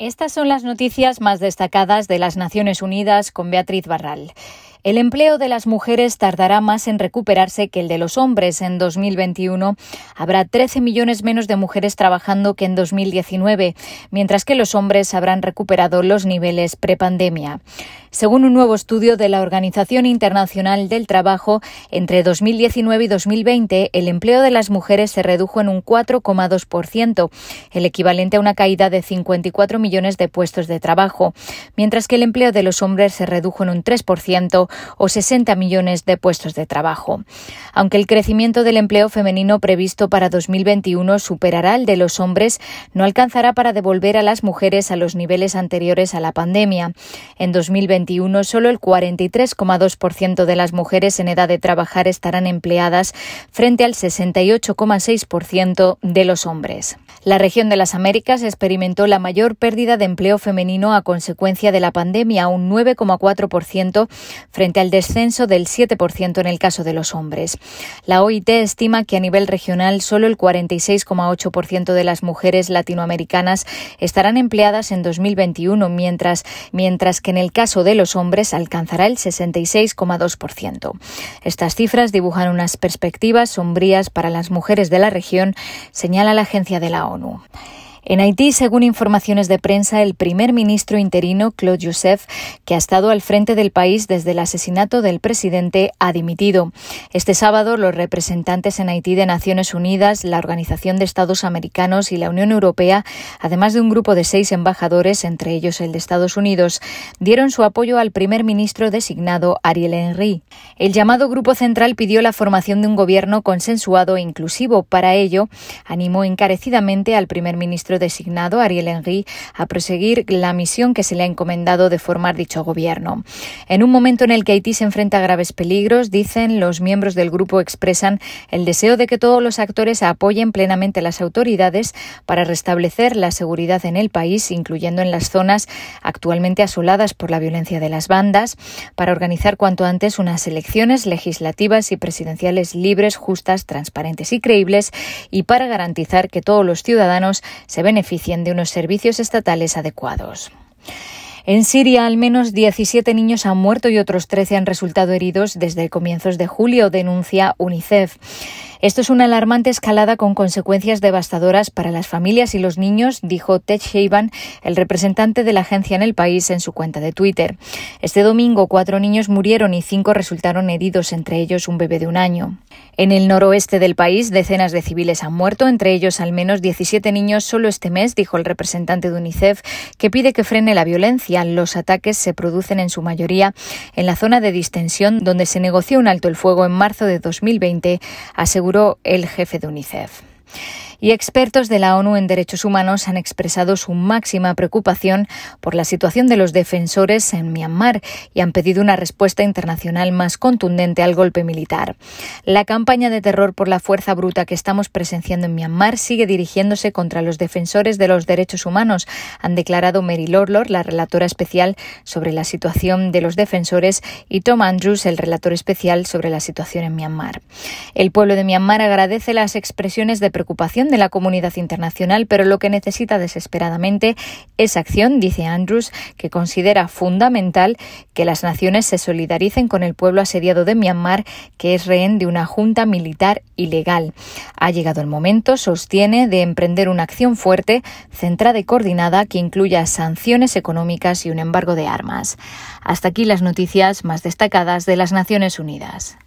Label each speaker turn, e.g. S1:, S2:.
S1: Estas son las noticias más destacadas de las Naciones Unidas con Beatriz Barral. El empleo de las mujeres tardará más en recuperarse que el de los hombres. En 2021 habrá 13 millones menos de mujeres trabajando que en 2019, mientras que los hombres habrán recuperado los niveles prepandemia. Según un nuevo estudio de la Organización Internacional del Trabajo, entre 2019 y 2020 el empleo de las mujeres se redujo en un 4,2%, el equivalente a una caída de 54 millones de puestos de trabajo, mientras que el empleo de los hombres se redujo en un 3% o 60 millones de puestos de trabajo. Aunque el crecimiento del empleo femenino previsto para 2021 superará el de los hombres, no alcanzará para devolver a las mujeres a los niveles anteriores a la pandemia. En 2020 solo el 43,2% de las mujeres en edad de trabajar estarán empleadas frente al 68,6% de los hombres. La región de las Américas experimentó la mayor pérdida de empleo femenino a consecuencia de la pandemia, un 9,4% frente al descenso del 7% en el caso de los hombres. La OIT estima que a nivel regional solo el 46,8% de las mujeres latinoamericanas estarán empleadas en 2021, mientras, mientras que en el caso de los hombres alcanzará el 66,2%. Estas cifras dibujan unas perspectivas sombrías para las mujeres de la región, señala la agencia de la ONU. En Haití, según informaciones de prensa, el primer ministro interino, Claude Joseph, que ha estado al frente del país desde el asesinato del presidente, ha dimitido. Este sábado, los representantes en Haití de Naciones Unidas, la Organización de Estados Americanos y la Unión Europea, además de un grupo de seis embajadores, entre ellos el de Estados Unidos, dieron su apoyo al primer ministro designado, Ariel Henry. El llamado Grupo Central pidió la formación de un gobierno consensuado e inclusivo. Para ello, animó encarecidamente al primer ministro designado, Ariel Henry, a proseguir la misión que se le ha encomendado de formar dicho gobierno. En un momento en el que Haití se enfrenta a graves peligros, dicen los miembros del grupo expresan el deseo de que todos los actores apoyen plenamente las autoridades para restablecer la seguridad en el país, incluyendo en las zonas actualmente asoladas por la violencia de las bandas, para organizar cuanto antes unas elecciones legislativas y presidenciales libres, justas, transparentes y creíbles, y para garantizar que todos los ciudadanos se beneficien de unos servicios estatales adecuados. En Siria, al menos 17 niños han muerto y otros 13 han resultado heridos desde comienzos de julio, denuncia UNICEF. Esto es una alarmante escalada con consecuencias devastadoras para las familias y los niños, dijo Ted Shaban, el representante de la agencia en el país, en su cuenta de Twitter. Este domingo, cuatro niños murieron y cinco resultaron heridos, entre ellos un bebé de un año. En el noroeste del país, decenas de civiles han muerto, entre ellos al menos 17 niños solo este mes, dijo el representante de UNICEF, que pide que frene la violencia. Los ataques se producen en su mayoría en la zona de distensión donde se negoció un alto el fuego en marzo de 2020, el jefe de UNICEF y expertos de la ONU en Derechos Humanos han expresado su máxima preocupación por la situación de los defensores en Myanmar y han pedido una respuesta internacional más contundente al golpe militar. La campaña de terror por la fuerza bruta que estamos presenciando en Myanmar sigue dirigiéndose contra los defensores de los derechos humanos, han declarado Mary Lorlor, la relatora especial sobre la situación de los defensores, y Tom Andrews, el relator especial sobre la situación en Myanmar. El pueblo de Myanmar agradece las expresiones de preocupación de la comunidad internacional, pero lo que necesita desesperadamente es acción, dice Andrews, que considera fundamental que las naciones se solidaricen con el pueblo asediado de Myanmar, que es rehén de una junta militar ilegal. Ha llegado el momento, sostiene, de emprender una acción fuerte, centrada y coordinada que incluya sanciones económicas y un embargo de armas. Hasta aquí las noticias más destacadas de las Naciones Unidas.